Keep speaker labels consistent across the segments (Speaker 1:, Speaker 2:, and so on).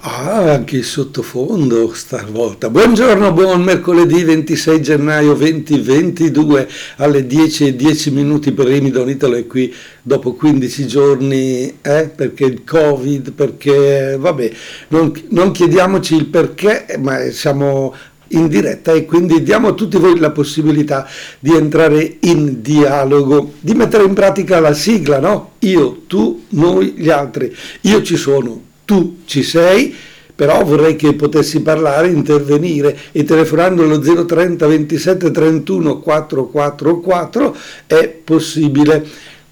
Speaker 1: Ah, anche il sottofondo stavolta. Buongiorno, buon mercoledì 26 gennaio 2022 alle 10 e 10 minuti per Rimidon Italo è qui dopo 15 giorni, eh, perché il Covid, perché vabbè, non, non chiediamoci il perché, ma siamo in diretta e quindi diamo a tutti voi la possibilità di entrare in dialogo, di mettere in pratica la sigla, no? Io, tu, noi, gli altri. Io ci sono, tu ci sei, però vorrei che potessi parlare, intervenire e telefonando allo 030 27 31 444 è possibile.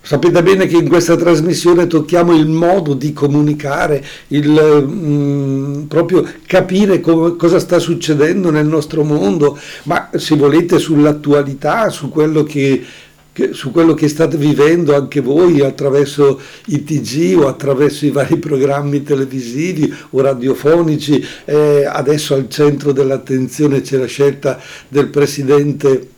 Speaker 1: Sapete bene che in questa trasmissione tocchiamo il modo di comunicare, il mh, mm, proprio capire co- cosa sta succedendo nel nostro mondo, ma se volete sull'attualità, su quello che, che, su quello che state vivendo anche voi attraverso i TG o attraverso i vari programmi televisivi o radiofonici. Eh, adesso al centro dell'attenzione c'è la scelta del Presidente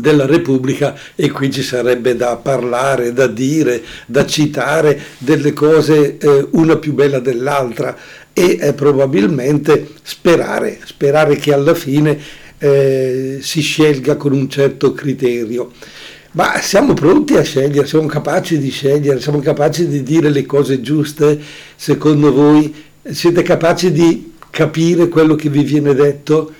Speaker 1: della Repubblica e qui ci sarebbe da parlare, da dire, da citare delle cose eh, una più bella dell'altra e eh, probabilmente sperare, sperare che alla fine eh, si scelga con un certo criterio. Ma siamo pronti a scegliere, siamo capaci di scegliere, siamo capaci di dire le cose giuste, secondo voi? Siete capaci di capire quello che vi viene detto?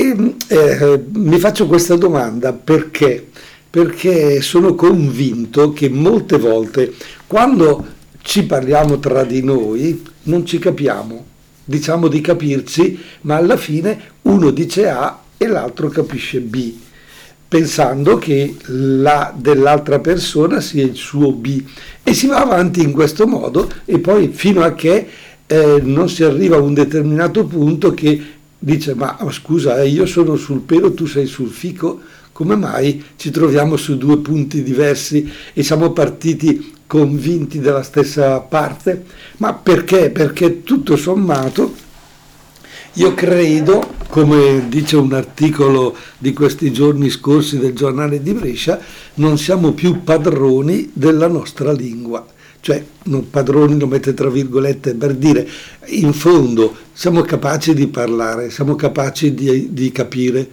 Speaker 1: E eh, mi faccio questa domanda perché? Perché sono convinto che molte volte quando ci parliamo tra di noi non ci capiamo, diciamo di capirci, ma alla fine uno dice A e l'altro capisce B, pensando che la dell'altra persona sia il suo B e si va avanti in questo modo e poi fino a che eh, non si arriva a un determinato punto che dice ma oh, scusa eh, io sono sul pelo, tu sei sul fico, come mai ci troviamo su due punti diversi e siamo partiti convinti della stessa parte? Ma perché? Perché tutto sommato io credo, come dice un articolo di questi giorni scorsi del giornale di Brescia, non siamo più padroni della nostra lingua cioè non padroni lo mette tra virgolette per dire in fondo siamo capaci di parlare, siamo capaci di, di capire.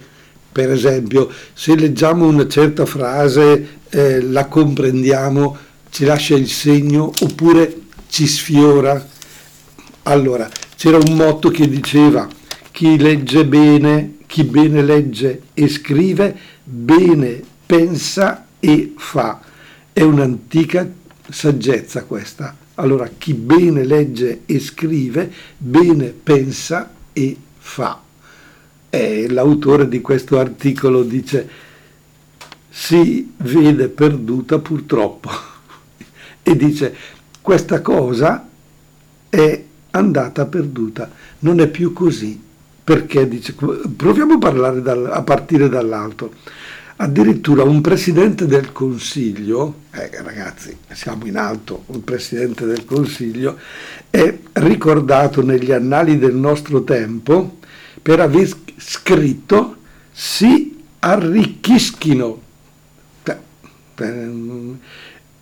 Speaker 1: Per esempio, se leggiamo una certa frase, eh, la comprendiamo, ci lascia il segno oppure ci sfiora. Allora, c'era un motto che diceva chi legge bene, chi bene legge e scrive, bene pensa e fa. È un'antica saggezza questa. Allora chi bene legge e scrive, bene pensa e fa. E l'autore di questo articolo dice si vede perduta purtroppo e dice questa cosa è andata perduta, non è più così. Perché dice, proviamo a parlare dal, a partire dall'alto. Addirittura un presidente del Consiglio, eh, ragazzi, siamo in alto, un presidente del Consiglio è ricordato negli annali del nostro tempo per aver scritto si arricchischino.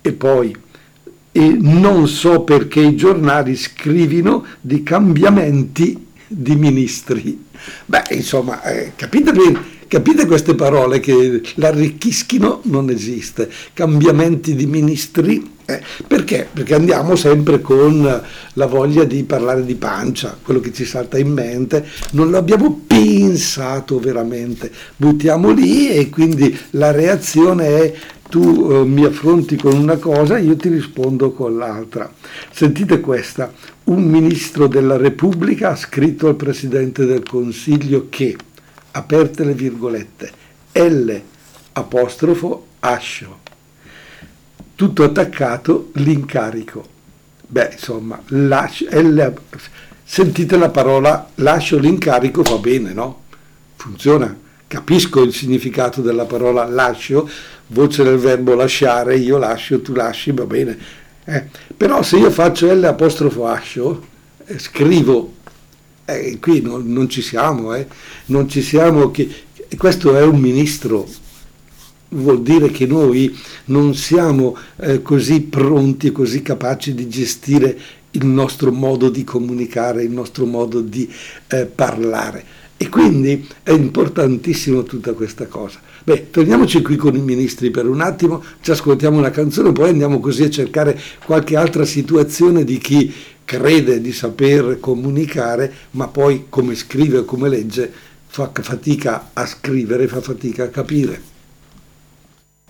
Speaker 1: E poi, e non so perché i giornali scrivino di cambiamenti di ministri. Beh, insomma, eh, capite bene Capite queste parole che l'arricchischino non esiste, cambiamenti di ministri, eh, perché? Perché andiamo sempre con la voglia di parlare di pancia, quello che ci salta in mente, non l'abbiamo pensato veramente, buttiamo lì e quindi la reazione è tu eh, mi affronti con una cosa, io ti rispondo con l'altra. Sentite questa, un ministro della Repubblica ha scritto al Presidente del Consiglio che aperte le virgolette, L apostrofo ascio, tutto attaccato l'incarico. Beh, insomma, lascio, L, sentite la parola lascio l'incarico, va bene, no? Funziona. Capisco il significato della parola lascio, voce del verbo lasciare, io lascio, tu lasci, va bene. Eh, però se io faccio L apostrofo ascio, eh, scrivo eh, qui non, non, ci siamo, eh. non ci siamo che, questo è un ministro, vuol dire che noi non siamo eh, così pronti e così capaci di gestire il nostro modo di comunicare, il nostro modo di eh, parlare. E quindi è importantissimo tutta questa cosa. Beh, torniamoci qui con i ministri per un attimo, ci ascoltiamo una canzone, poi andiamo così a cercare qualche altra situazione di chi crede di saper comunicare, ma poi come scrive o come legge fa fatica a scrivere, fa fatica a capire.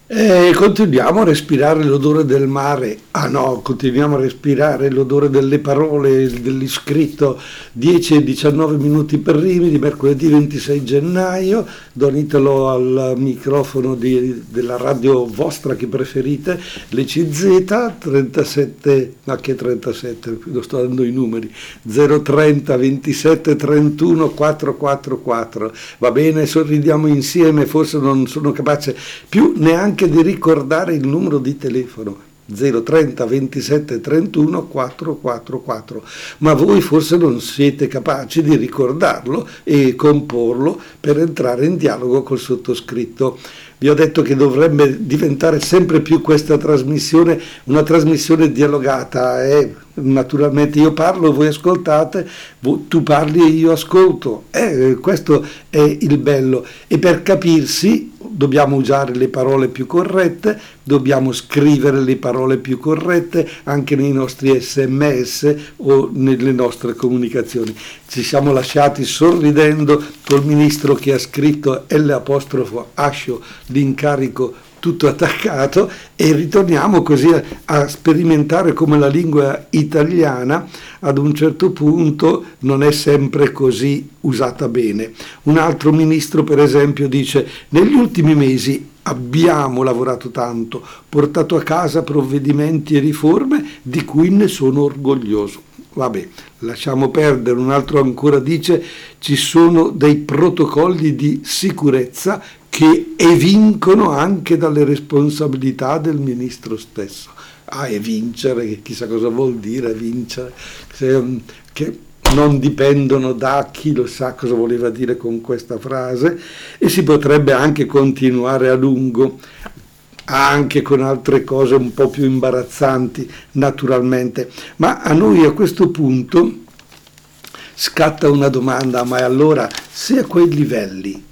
Speaker 1: E continuiamo a respirare l'odore del mare. Ah no, continuiamo a respirare l'odore delle parole, dell'iscritto 10 e 19 minuti per rimi di mercoledì 26 gennaio. Don al microfono di, della radio vostra che preferite, l'ECZ 37, ma che 37, lo sto dando i numeri, 030 27 31 444. Va bene, sorridiamo insieme, forse non sono capace più neanche anche di ricordare il numero di telefono 030 27 31 444 ma voi forse non siete capaci di ricordarlo e comporlo per entrare in dialogo col sottoscritto vi ho detto che dovrebbe diventare sempre più questa trasmissione una trasmissione dialogata eh? Naturalmente io parlo voi ascoltate tu parli e io ascolto eh, questo è il bello e per capirsi dobbiamo usare le parole più corrette, dobbiamo scrivere le parole più corrette anche nei nostri sms o nelle nostre comunicazioni. Ci siamo lasciati sorridendo col ministro che ha scritto Ascio l'incarico tutto attaccato e ritorniamo così a, a, sperimentare come la lingua italiana ad un certo punto non è sempre così usata bene. Un altro ministro per esempio dice negli ultimi mesi abbiamo lavorato tanto, portato a casa provvedimenti e riforme di cui ne sono orgoglioso. Vabbè, lasciamo perdere, un altro ancora dice ci sono dei protocolli di sicurezza che evincono anche dalle responsabilità del ministro stesso. Ah, e vincere, chissà cosa vuol dire vincere, Se, che non dipendono da chi lo sa cosa voleva dire con questa frase e si potrebbe anche continuare a lungo anche con altre cose un po' più imbarazzanti naturalmente, ma a noi a questo punto scatta una domanda, ma allora se a quei livelli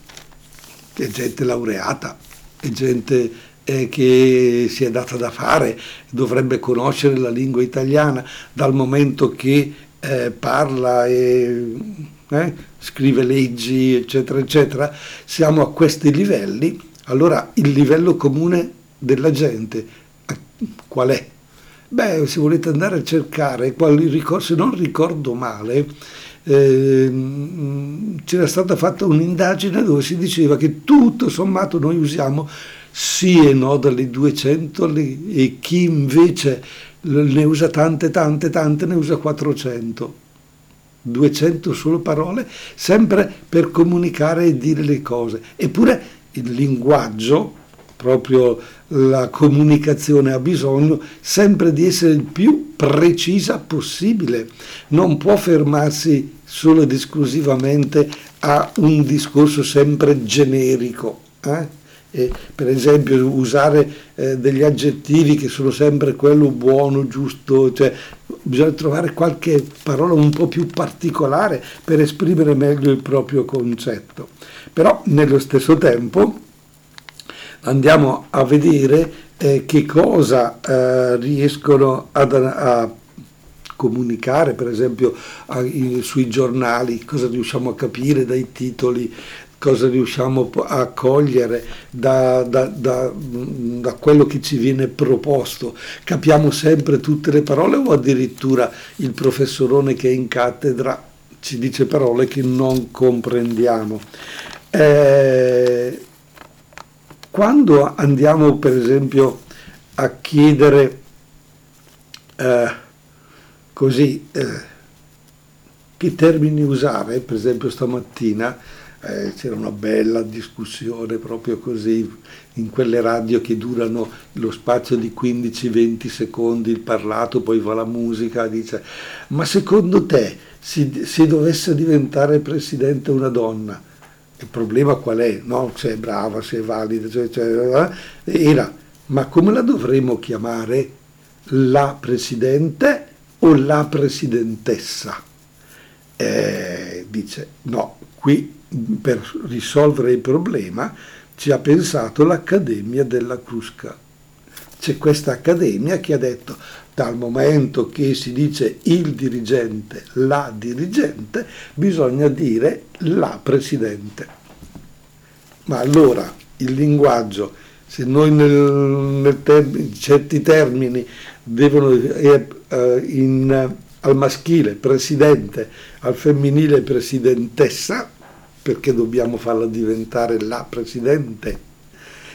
Speaker 1: è gente laureata, è gente eh, che si è data da fare, dovrebbe conoscere la lingua italiana dal momento che eh, parla e eh, scrive leggi, eccetera, eccetera. Siamo a questi livelli, allora il livello comune della gente qual è? Beh, se volete andare a cercare quali ricorsi, non ricordo male, eh, c'era stata fatta un'indagine dove si diceva che tutto sommato noi usiamo sì e no dalle 200 e chi invece ne usa tante tante tante ne usa 400 200 solo parole sempre per comunicare e dire le cose. Eppure il linguaggio proprio la comunicazione ha bisogno sempre di essere il più precisa possibile, non può fermarsi solo ed esclusivamente a un discorso sempre generico. Eh? E, per esempio usare eh, degli aggettivi che sono sempre quello buono, giusto, cioè bisogna trovare qualche parola un po' più particolare per esprimere meglio il proprio concetto. Però nello stesso tempo andiamo a vedere eh, che cosa eh, riescono ad, a comunicare, per esempio a, in, sui giornali, cosa riusciamo a capire dai titoli, cosa riusciamo a cogliere da, da, da, da, quello che ci viene proposto. Capiamo sempre tutte le parole o addirittura il professorone che è in cattedra ci dice parole che non comprendiamo. Eh, quando andiamo per esempio a chiedere eh, così eh, che termini usare, per esempio stamattina eh, c'era una bella discussione proprio così in quelle radio che durano lo spazio di 15-20 secondi il parlato, poi va la musica, dice ma secondo te se, se dovesse diventare presidente una donna, il problema qual è? No? Se è brava, se è valida, cioè, cioè, era, ma come la dovremmo chiamare? La Presidente o la presidentessa? Eh, dice no, qui per risolvere il problema ci ha pensato l'Accademia della Crusca. C'è questa accademia che ha detto dal momento che si dice il dirigente, la dirigente, bisogna dire la presidente. Ma allora il linguaggio, se noi nel, nel ter- certi termini devono eh, in, al maschile presidente, al femminile presidentessa, perché dobbiamo farla diventare la presidente?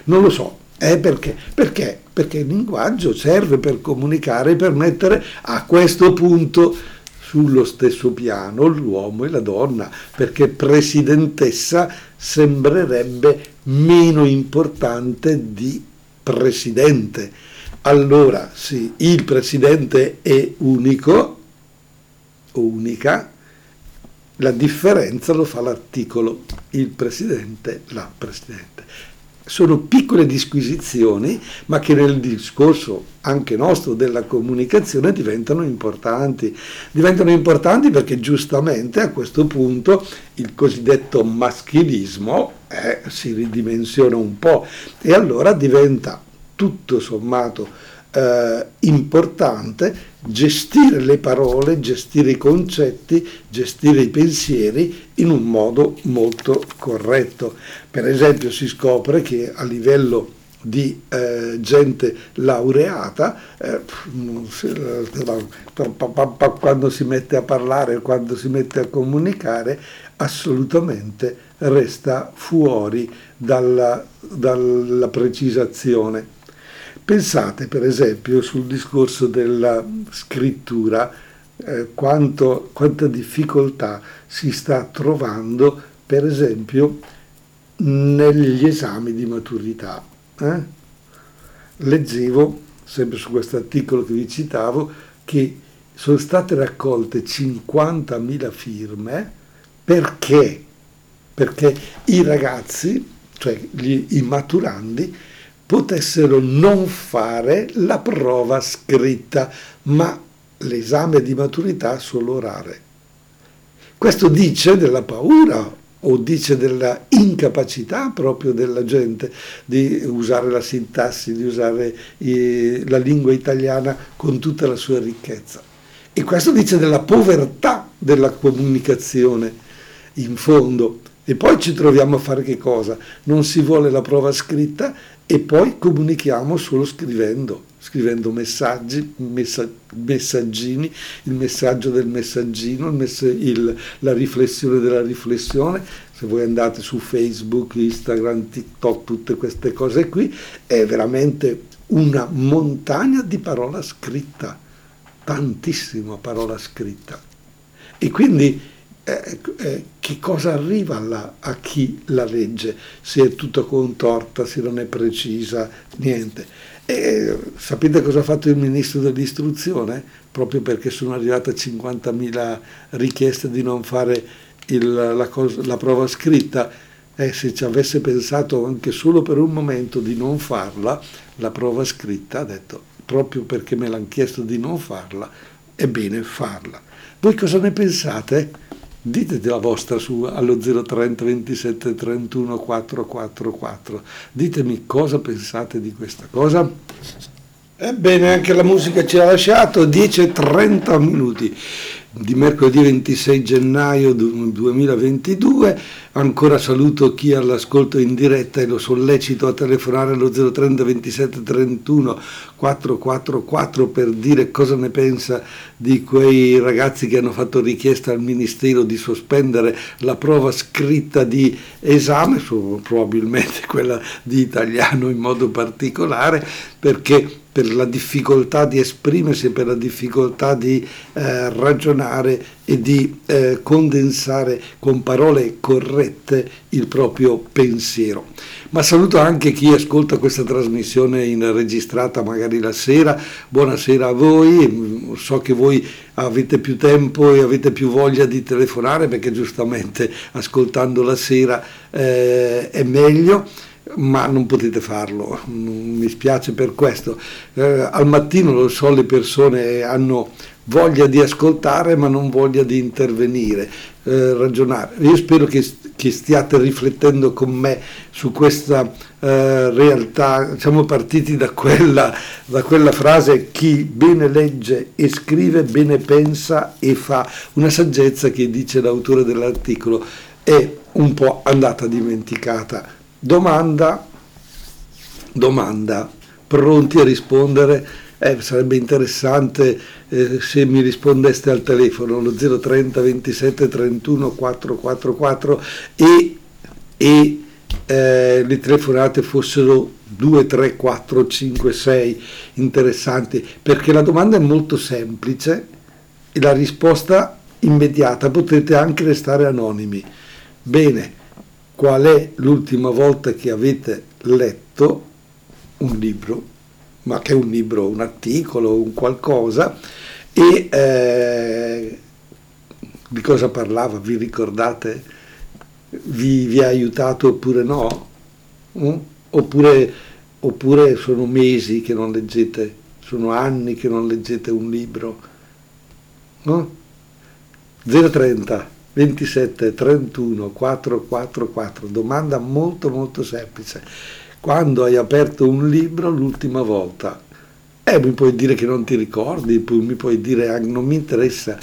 Speaker 1: Non lo so, eh, perché? perché? Perché il linguaggio serve per comunicare per mettere a questo punto sullo stesso piano l'uomo e la donna, perché presidentessa sembrerebbe meno importante di presidente. Allora, sì, il presidente è unico, unica, la differenza lo fa l'articolo il presidente, la presidente sono piccole disquisizioni, ma che nel discorso anche nostro della comunicazione diventano importanti. Diventano importanti perché giustamente a questo punto il cosiddetto maschilismo eh, si ridimensiona un po' e allora diventa tutto sommato eh, importante gestire le parole, gestire i concetti, gestire i pensieri in un modo molto corretto. Per esempio si scopre che a livello di eh, gente laureata, eh, quando si mette a parlare, quando si mette a comunicare, assolutamente resta fuori dalla, dalla precisazione. Pensate per esempio sul discorso della scrittura, eh, quanto, quanta difficoltà si sta trovando per esempio negli esami di maturità. Eh? Leggevo, sempre su questo articolo che vi citavo, che sono state raccolte 50.000 firme perché? Perché i ragazzi, cioè gli, i maturandi, potessero non fare la prova scritta, ma l'esame di maturità solo orale. Questo dice della paura o dice della incapacità proprio della gente di usare la sintassi, di usare la lingua italiana con tutta la sua ricchezza. E questo dice della povertà della comunicazione in fondo. E poi ci troviamo a fare che cosa? Non si vuole la prova scritta e poi comunichiamo solo scrivendo, scrivendo messaggi, messa, messaggini, il messaggio del messaggino, mess- il, la riflessione della riflessione. Se voi andate su Facebook, Instagram, TikTok, tutte queste cose qui, è veramente una montagna di parola scritta, tantissima parola scritta. E quindi eh, eh, che cosa arriva alla, a chi la legge, se è tutto contorta, se non è precisa, niente. E sapete cosa ha fatto il ministro dell'istruzione? Proprio perché sono arrivate 50.000 richieste di non fare il, la, cosa, la, prova scritta. Eh, se ci avesse pensato anche solo per un momento di non farla, la prova scritta, ha detto, proprio perché me l'hanno chiesto di non farla, è bene farla. Voi cosa ne pensate? Dite la vostra su allo 030 27 31 444 ditemi cosa pensate di questa cosa. Ebbene anche la musica ci ha lasciato 10 e 30 minuti di mercoledì 26 gennaio 2022. Ancora saluto chi è all'ascolto in diretta e lo sollecito a telefonare allo 030 27 31 444 per dire cosa ne pensa di quei ragazzi che hanno fatto richiesta al Ministero di sospendere la prova scritta di esame, probabilmente quella di italiano in modo particolare, perché per la difficoltà di esprimersi, per la difficoltà di eh, ragionare e di eh, condensare con parole corrette il proprio pensiero. Ma saluto anche chi ascolta questa trasmissione in registrata magari la sera. Buonasera a voi, so che voi avete più tempo e avete più voglia di telefonare perché giustamente ascoltando la sera eh, è meglio ma non potete farlo, mi spiace per questo. Eh, al mattino lo so, le persone hanno voglia di ascoltare ma non voglia di intervenire, eh, ragionare. Io spero che, che, stiate riflettendo con me su questa eh, realtà. Siamo partiti da quella, da quella frase chi bene legge e scrive, bene pensa e fa. Una saggezza che dice l'autore dell'articolo è un po' andata dimenticata. Domanda, domanda, pronti a rispondere? Eh, sarebbe interessante eh, se mi rispondeste al telefono lo 030 27 31 444 e, e eh, le telefonate fossero 2, 3, 4, 5, 6 interessanti perché la domanda è molto semplice e la risposta immediata. Potete anche restare anonimi. Bene qual è l'ultima volta che avete letto un libro ma che è un libro, un articolo, un qualcosa, e eh, di cosa parlava, vi ricordate? Vi, vi ha aiutato oppure no? Mm? Oppure, oppure sono mesi che non leggete, sono anni che non leggete un libro? No? 030 27 31 444, domanda molto molto semplice quando hai aperto un libro l'ultima volta. Eh, mi puoi dire che non ti ricordi, mi puoi dire ah, non mi interessa,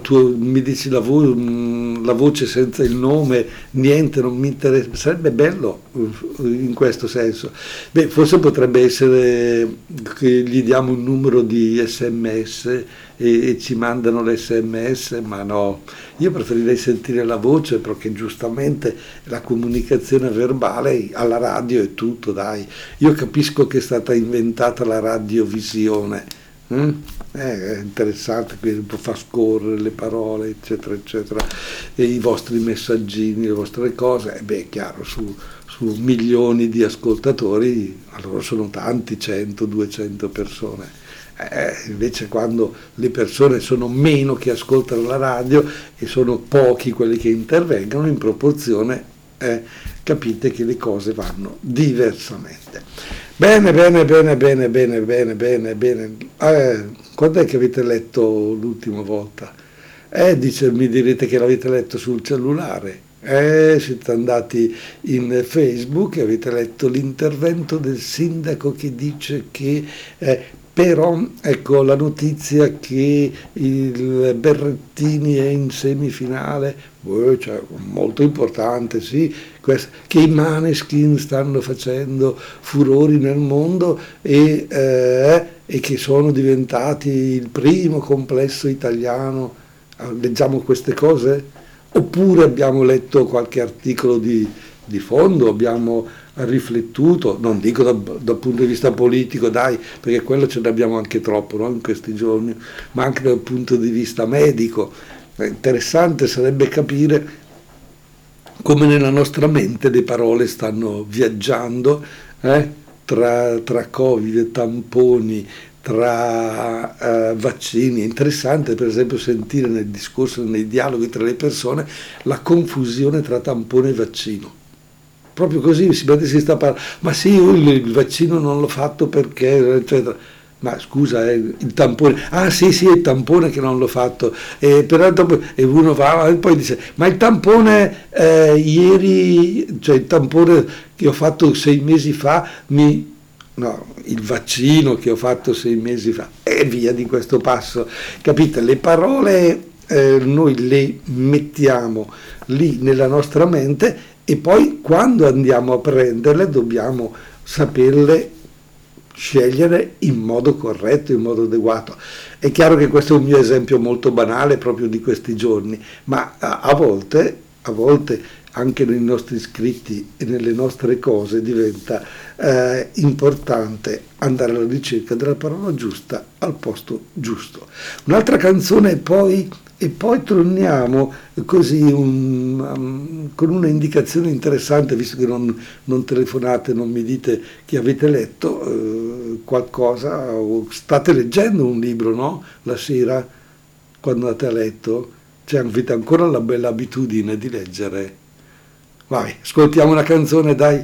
Speaker 1: tua, mi dici la, vo- mm, la, voce senza il nome, niente, non mi interessa. Sarebbe bello uh, in questo senso. Beh, forse potrebbe essere che gli diamo un numero di sms e, e ci mandano l'sms, ma no, io preferirei sentire la voce perché giustamente la comunicazione verbale alla radio è tutto, dai. Io capisco che è stata inventata la radiovisione. Mm? Eh, è interessante, fa scorrere le parole, eccetera, eccetera, e i vostri messaggini, le vostre cose, e beh, è chiaro, su, su milioni di ascoltatori, allora sono tanti, 100, 200 persone eh, invece quando le persone sono meno che ascoltano la radio e sono pochi quelli che intervengono, in proporzione eh, capite che le cose vanno diversamente. Bene, bene, bene, bene, bene, bene, bene, bene. Eh, quando è che avete letto l'ultima volta? Eh, dice, mi direte che l'avete letto sul cellulare. Eh, siete andati in Facebook e avete letto l'intervento del sindaco che dice che eh, però ecco la notizia che il Berrettini è in semifinale, boh, cioè, molto importante, sì, che i Maneskin stanno facendo furori nel mondo e, eh, e che sono diventati il primo complesso italiano. Leggiamo queste cose? Oppure abbiamo letto qualche articolo di, di fondo, abbiamo riflettuto, non dico da, dal punto di vista politico, dai, perché quello ce l'abbiamo anche troppo no? in questi giorni, ma anche dal punto di vista medico. Interessante sarebbe capire come nella nostra mente le parole stanno viaggiando eh? tra, tra Covid, tamponi, tra uh, vaccini. È interessante per esempio sentire nel discorso, nei dialoghi tra le persone, la confusione tra tampone e vaccino proprio così si, si sta parlando, ma sì, il, il, vaccino non l'ho fatto perché, eccetera. Ma scusa, eh, il tampone, ah sì sì, il tampone che non l'ho fatto, e, peraltro, e uno va e poi dice, ma il tampone eh, ieri, cioè il tampone che ho fatto sei mesi fa, mi, no, il vaccino che ho fatto sei mesi fa, e via di questo passo. Capite, le parole eh, noi le mettiamo lì nella nostra mente e poi quando andiamo a prenderle dobbiamo saperle scegliere in modo corretto, in modo adeguato. È chiaro che questo è un mio esempio molto banale proprio di questi giorni, ma a, volte, a volte anche nei nostri scritti e nelle nostre cose diventa eh, importante andare alla ricerca della parola giusta al posto giusto. Un'altra canzone poi e poi torniamo così un, um, con una indicazione interessante, visto che non, non, telefonate, non mi dite che avete letto eh, qualcosa, o state leggendo un libro, no? La sera, quando andate a letto, cioè avete ancora la bella abitudine di leggere. Vai, ascoltiamo una canzone, dai.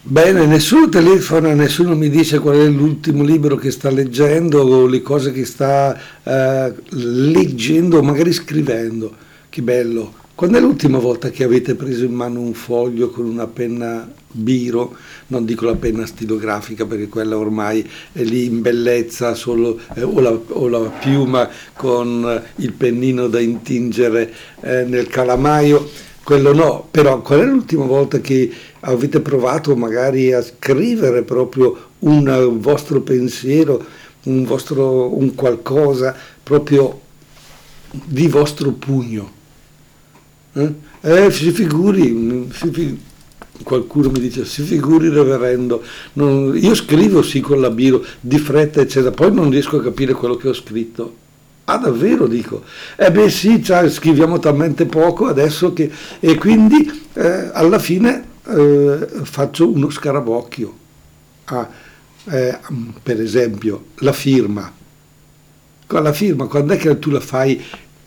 Speaker 1: Bene, nessuno telefona, nessuno mi dice qual è l'ultimo libro che sta leggendo o le cose che sta eh, leggendo o magari scrivendo. Che bello. Quando è l'ultima volta che avete preso in mano un foglio con una penna biro? Non dico la penna stilografica perché quella ormai è lì in bellezza, solo, eh, o, la, o, la, piuma con il pennino da intingere eh, nel calamaio quello no, però qual è l'ultima volta che avete provato magari a scrivere proprio un vostro pensiero, un, vostro, un qualcosa proprio di vostro pugno? Eh, eh si figuri, si figuri qualcuno mi dice si figuri reverendo non, io scrivo sì con la biro di fretta eccetera poi non riesco a capire quello che ho scritto Ah davvero dico? Eh beh sì, cioè, scriviamo talmente poco adesso che... E quindi eh, alla fine eh, faccio uno scarabocchio. Ah, eh, per esempio la firma. La firma, quando è che tu la fai,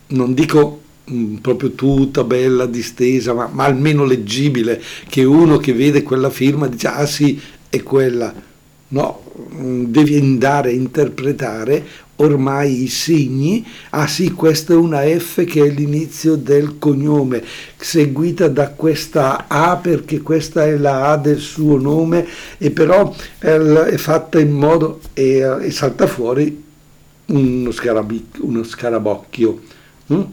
Speaker 1: non dico mm, proprio tutta bella, distesa, ma, ma almeno leggibile, che uno che vede quella firma dice ah sì, è quella. No, mm, devi andare a interpretare ormai i segni, ah sì, questa è una F che è l'inizio del cognome, seguita da questa A perché questa è la A del suo nome e però è fatta in modo e, e salta fuori uno, uno scarabocchio. Hm?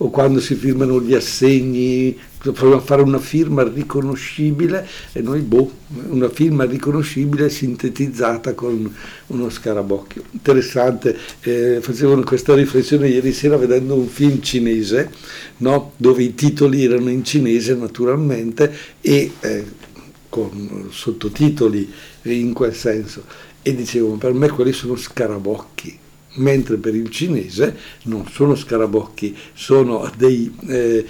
Speaker 1: o quando si firmano gli assegni, a fare una firma riconoscibile e noi, boh, una firma riconoscibile sintetizzata con uno scarabocchio. Interessante, eh, facevano questa riflessione ieri sera vedendo un film cinese, no? dove i titoli erano in cinese naturalmente e eh, con sottotitoli in quel senso. E dicevo, per me quelli sono scarabocchi mentre per il cinese non sono scarabocchi, sono dei, eh,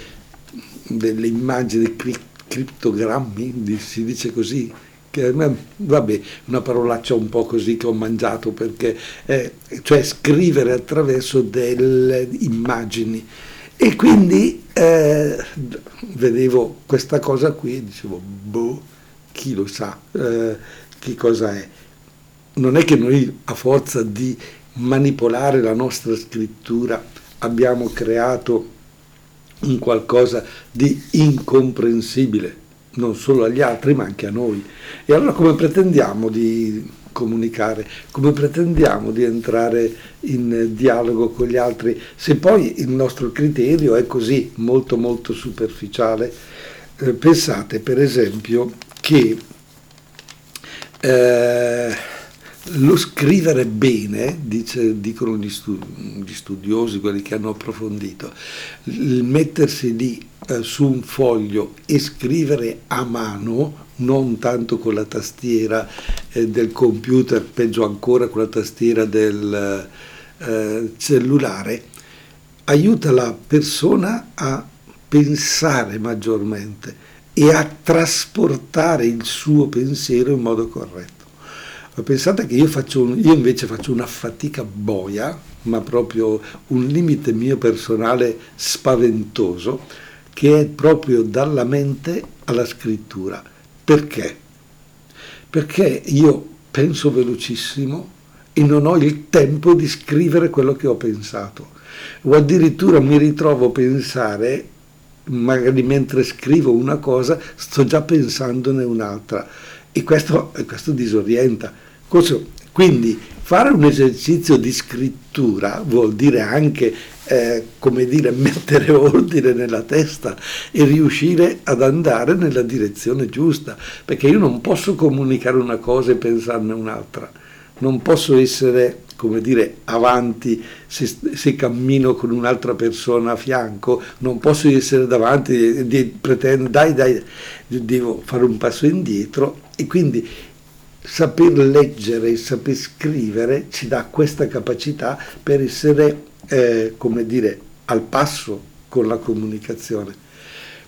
Speaker 1: delle immagini, dei criptogrammi, si dice così, che vabbè, una parolaccia un po' così che ho mangiato perché, eh, cioè scrivere attraverso delle immagini. E quindi eh, vedevo questa cosa qui e dicevo, boh, chi lo sa, eh, che cosa è. Non è che noi a forza di manipolare la nostra scrittura abbiamo creato un qualcosa di incomprensibile, non solo agli altri ma anche a noi. E allora come pretendiamo di comunicare, come pretendiamo di entrare in dialogo con gli altri se poi il nostro criterio è così molto molto superficiale? Eh, pensate per esempio che eh, lo scrivere bene, dice, dicono gli, studi, gli, studiosi, quelli che hanno approfondito, il mettersi lì eh, su un foglio e scrivere a mano, non tanto con la tastiera eh, del computer, peggio ancora con la tastiera del eh, cellulare, aiuta la persona a pensare maggiormente e a trasportare il suo pensiero in modo corretto. Ma pensate che io, faccio un, io invece faccio una fatica boia, ma proprio un limite mio personale spaventoso, che è proprio dalla mente alla scrittura. Perché? Perché io penso velocissimo e non ho il tempo di scrivere quello che ho pensato. O addirittura mi ritrovo a pensare, magari mentre scrivo una cosa, sto già pensandone un'altra. E questo, questo disorienta. Quindi fare un esercizio di scrittura vuol dire anche, eh, come dire, mettere ordine nella testa e riuscire ad andare nella direzione giusta, perché io non posso comunicare una cosa e pensarne un'altra, non posso essere, come dire, avanti se, se cammino con un'altra persona a fianco, non posso essere davanti e, pretendere, dai, dai, devo fare un passo indietro e quindi saper leggere e saper scrivere ci dà questa capacità per essere, eh, come dire, al passo con la comunicazione.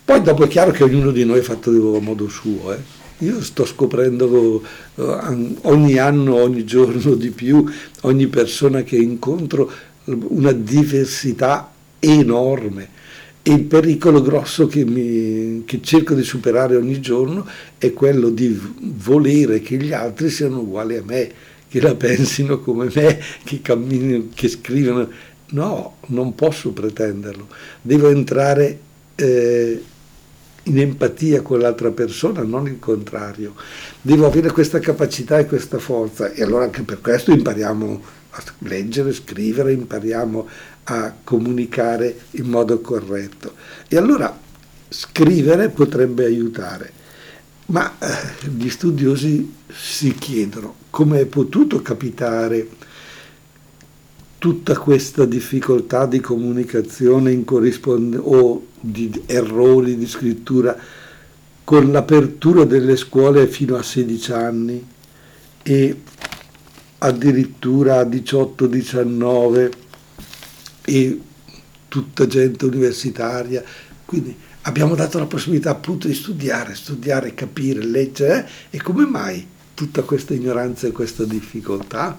Speaker 1: Poi dopo è chiaro che ognuno di noi è fatto a modo suo. Eh. Io sto scoprendo uh, ogni anno, ogni giorno di più, ogni persona che incontro, una diversità enorme E il pericolo grosso che, mi, che cerco di superare ogni giorno è quello di volere che gli altri siano uguali a me, che la pensino come me, che camminino, che scrivano. No, non posso pretenderlo. Devo entrare eh, in empatia con l'altra persona, non il contrario. Devo avere questa capacità e questa forza e allora anche per questo impariamo a leggere, scrivere, impariamo a comunicare in modo corretto. E allora scrivere potrebbe aiutare, ma eh, gli studiosi si chiedono come è potuto capitare tutta questa difficoltà di comunicazione in corrispondenza o di errori di scrittura con l'apertura delle scuole fino a 16 anni e addirittura a 18-19 e tutta gente universitaria. Quindi abbiamo dato la possibilità appunto di studiare, studiare, capire, leggere eh? e come mai tutta questa ignoranza e questa difficoltà?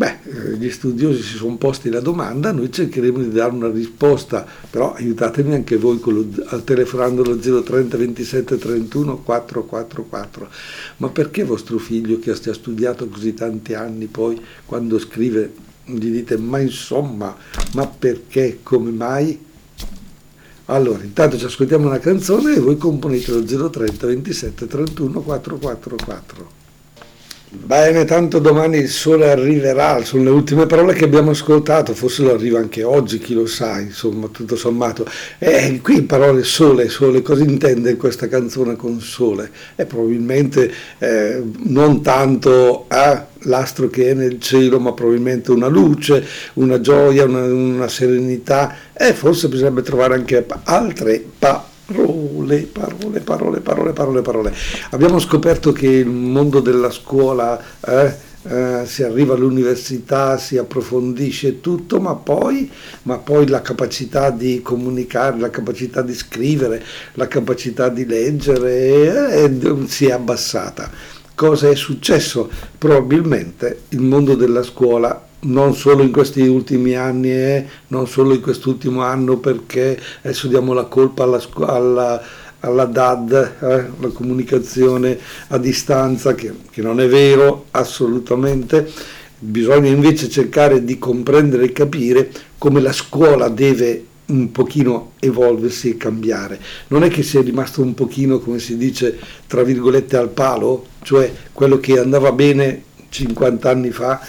Speaker 1: Beh, eh, gli studiosi si sono posti la domanda, noi cercheremo di dare una risposta, però aiutatemi anche voi lo, telefonando allo 030 27 31 444. Ma perché vostro figlio che ha studiato così tanti anni poi quando scrive gli dite ma insomma, ma perché, come mai? Allora, intanto ci ascoltiamo una canzone e voi componete lo 030 27 31 444. Bene, tanto domani il sole arriverà, sono le ultime parole che abbiamo ascoltato, forse lo arriva anche oggi, chi lo sa, insomma, tutto sommato. E qui parole sole, sole, cosa intende questa canzone con sole? È probabilmente eh, non tanto eh, l'astro che è nel cielo, ma probabilmente una luce, una gioia, una, una serenità, e forse bisognerebbe trovare anche altre parole parole, parole, parole, parole, parole, parole. Abbiamo scoperto che il mondo della scuola, eh, eh, si arriva all'università, si approfondisce tutto, ma poi, ma poi la capacità di comunicare, la capacità di scrivere, la capacità di leggere eh, si è abbassata. Cosa è successo? Probabilmente il mondo della scuola non solo in questi ultimi anni eh, non solo in quest'ultimo anno perché adesso diamo la colpa alla, alla, alla DAD, eh, la comunicazione a distanza, che, che non è vero assolutamente, bisogna invece cercare di comprendere e capire come la scuola deve un pochino evolversi e cambiare. Non è che sia rimasto un pochino, come si dice, tra virgolette al palo, cioè quello che andava bene 50 anni fa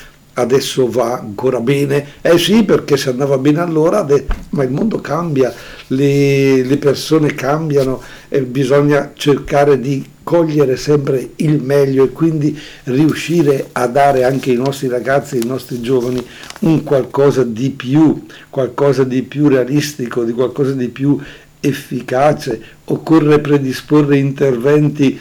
Speaker 1: adesso va ancora bene. Eh sì, perché se andava bene allora, ma il mondo cambia, le, le persone cambiano e bisogna cercare di cogliere sempre il meglio e quindi riuscire a dare anche ai nostri ragazzi, ai nostri giovani un qualcosa di più, qualcosa di più realistico, di qualcosa di più efficace. Occorre predisporre interventi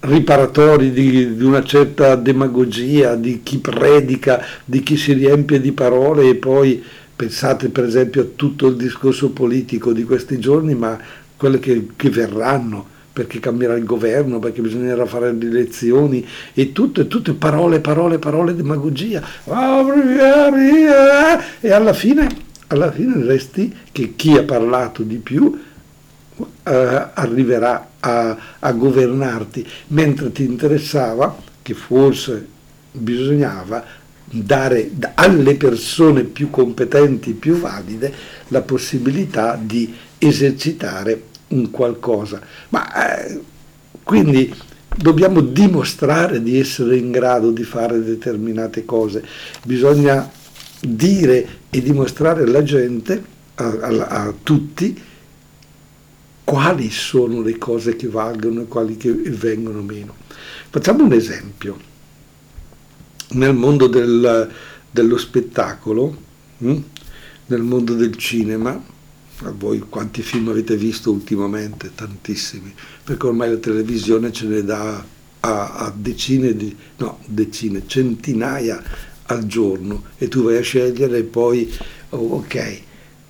Speaker 1: riparatori di, di, una certa demagogia, di chi predica, di chi si riempie di parole e poi pensate per esempio a tutto il discorso politico di questi giorni, ma quelle che, che verranno perché cambierà il governo, perché bisognerà fare le elezioni e tutte, tutte parole, parole, parole, demagogia. E alla fine, alla fine resti che chi ha parlato di più eh, arriverà a, a governarti, mentre ti interessava che forse bisognava dare alle persone più competenti, più valide, la possibilità di esercitare un qualcosa. Ma eh, quindi dobbiamo dimostrare di essere in grado di fare determinate cose, bisogna dire e dimostrare alla gente, a, a, a tutti, quali sono le cose che valgono e quali che vengono meno. Facciamo un esempio. Nel mondo del, dello spettacolo, hm? nel mondo del cinema, voi quanti film avete visto ultimamente? Tantissimi, perché ormai la televisione ce ne dà a, a decine di, no, decine, centinaia al giorno e tu vai a scegliere e poi, oh, ok.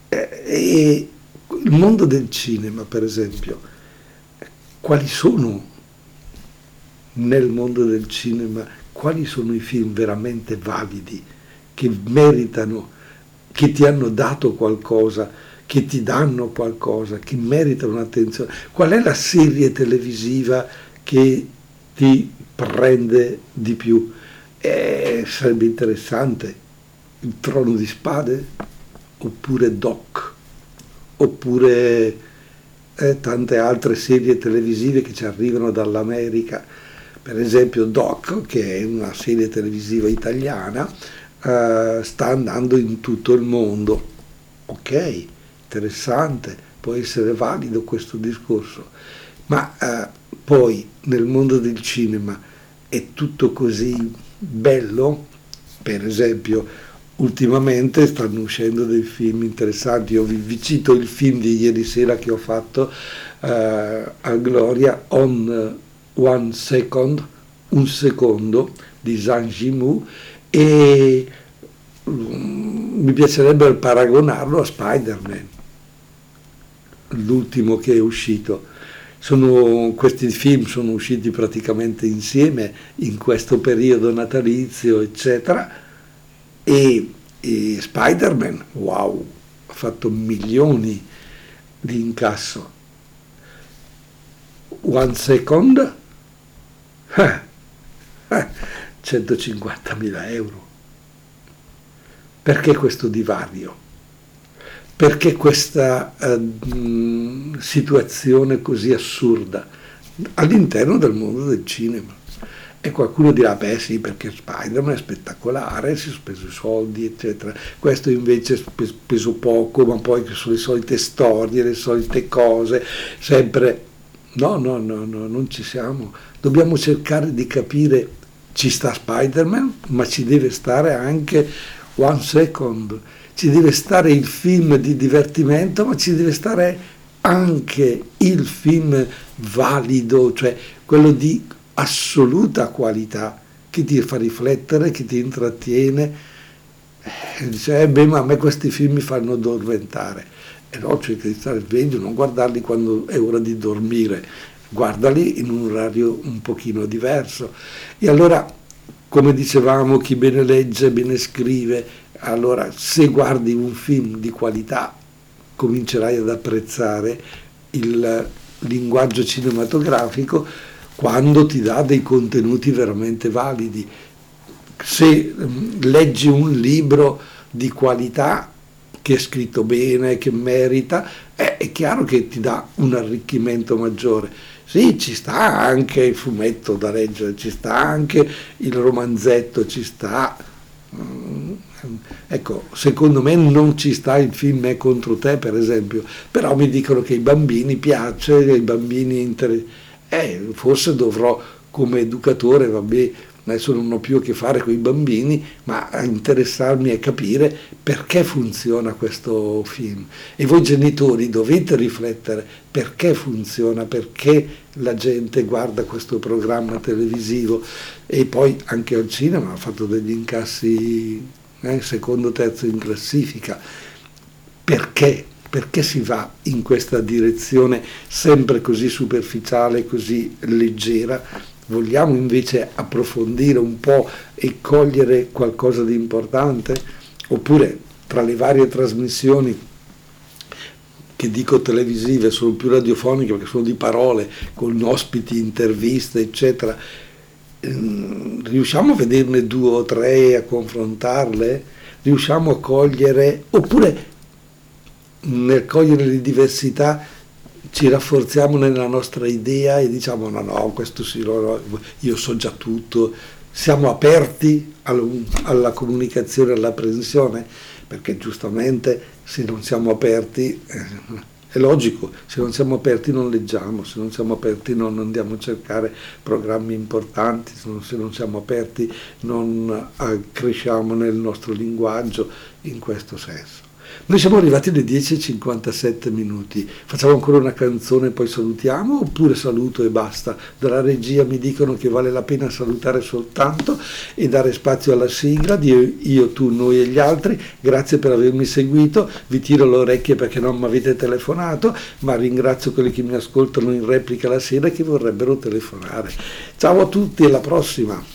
Speaker 1: E, il mondo del cinema, per esempio, quali sono nel mondo del cinema, quali sono i film veramente validi, che meritano, che ti hanno dato qualcosa, che ti danno qualcosa, che meritano un'attenzione. Qual è la serie televisiva che ti prende di più? Eh, sarebbe interessante. Il trono di spade? Oppure Doc? Oppure eh, tante altre serie televisive che ci arrivano dall'America? Per esempio Doc, che è una serie televisiva italiana, eh, sta andando in tutto il mondo. Ok, interessante, può essere valido questo discorso, ma eh, poi nel mondo del cinema è tutto così bello, per esempio ultimamente stanno uscendo dei film interessanti, io vi, vi cito il film di ieri sera che ho fatto eh, a Gloria, On One Second, un secondo di Zhang Jimu e mm, mi piacerebbe paragonarlo a Spider-Man, l'ultimo che è uscito. Sono, questi film sono usciti praticamente insieme in questo periodo natalizio, eccetera, e, e Spider-Man, wow, ha fatto milioni di incasso. One Second, eh, eh, 150.000 euro. Perché questo divario? Perché questa uh, situazione così assurda all'interno del mondo del cinema? E qualcuno dirà, beh sì, perché Spider-Man è spettacolare, si sono spesi i soldi, eccetera. Questo invece è speso poco, ma poi sono le solite storie, le solite cose, sempre... No, no, no, no, non ci siamo. Dobbiamo cercare di capire ci sta Spider-Man, ma ci deve stare anche One Second, ci deve stare il film di divertimento, ma ci deve stare anche il film valido, cioè quello di assoluta qualità, che ti fa riflettere, che ti intrattiene. E dice, eh beh, ma a me questi film mi fanno addormentare. E no, cerca di stare sveglio, non guardarli quando è ora di dormire, guardali in un orario un pochino diverso. E allora, come dicevamo, chi bene legge, bene scrive, allora se guardi un film di qualità comincerai ad apprezzare il linguaggio cinematografico quando ti dà dei contenuti veramente validi. Se mm, leggi un libro di qualità che è scritto bene, che merita, è chiaro che ti dà un arricchimento maggiore sì, ci sta anche il fumetto da leggere, ci sta anche il romanzetto, ci sta... Mm, ecco, secondo me non ci sta il film È contro te, per esempio, però mi dicono che ai bambini piace, ai bambini interessano. Eh, forse dovrò come educatore, vabbè, adesso non ho più a che fare con i bambini, ma a interessarmi e capire perché funziona questo film. E voi genitori dovete riflettere perché funziona, perché la gente guarda questo programma televisivo e poi anche al cinema ha fatto degli incassi eh, secondo, terzo in classifica. Perché? Perché si va in questa direzione sempre così superficiale, così leggera? Vogliamo invece approfondire un po' e cogliere qualcosa di importante? Oppure tra le varie trasmissioni che dico televisive, sono più radiofoniche perché sono di parole, con ospiti, interviste, eccetera, ehm, riusciamo a vederne due o tre, a confrontarle? Riusciamo a cogliere, oppure nel cogliere le diversità ci rafforziamo nella nostra idea e diciamo no, no, questo sì, io so già tutto, siamo aperti alla comunicazione, all'apprensione, perché giustamente se non siamo aperti, eh, è logico, se non siamo aperti non leggiamo, se non siamo aperti non andiamo a cercare programmi importanti, se non, se non siamo aperti non eh, cresciamo nel nostro linguaggio in questo senso. Noi siamo arrivati alle 10.57 minuti, facciamo ancora una canzone e poi salutiamo oppure saluto e basta? Dalla regia mi dicono che vale la pena salutare soltanto e dare spazio alla sigla di io, tu, noi e gli altri. Grazie per avermi seguito, vi tiro le orecchie perché non mi avete telefonato, ma ringrazio quelli che mi ascoltano in replica la sera e che vorrebbero telefonare. Ciao a tutti alla prossima!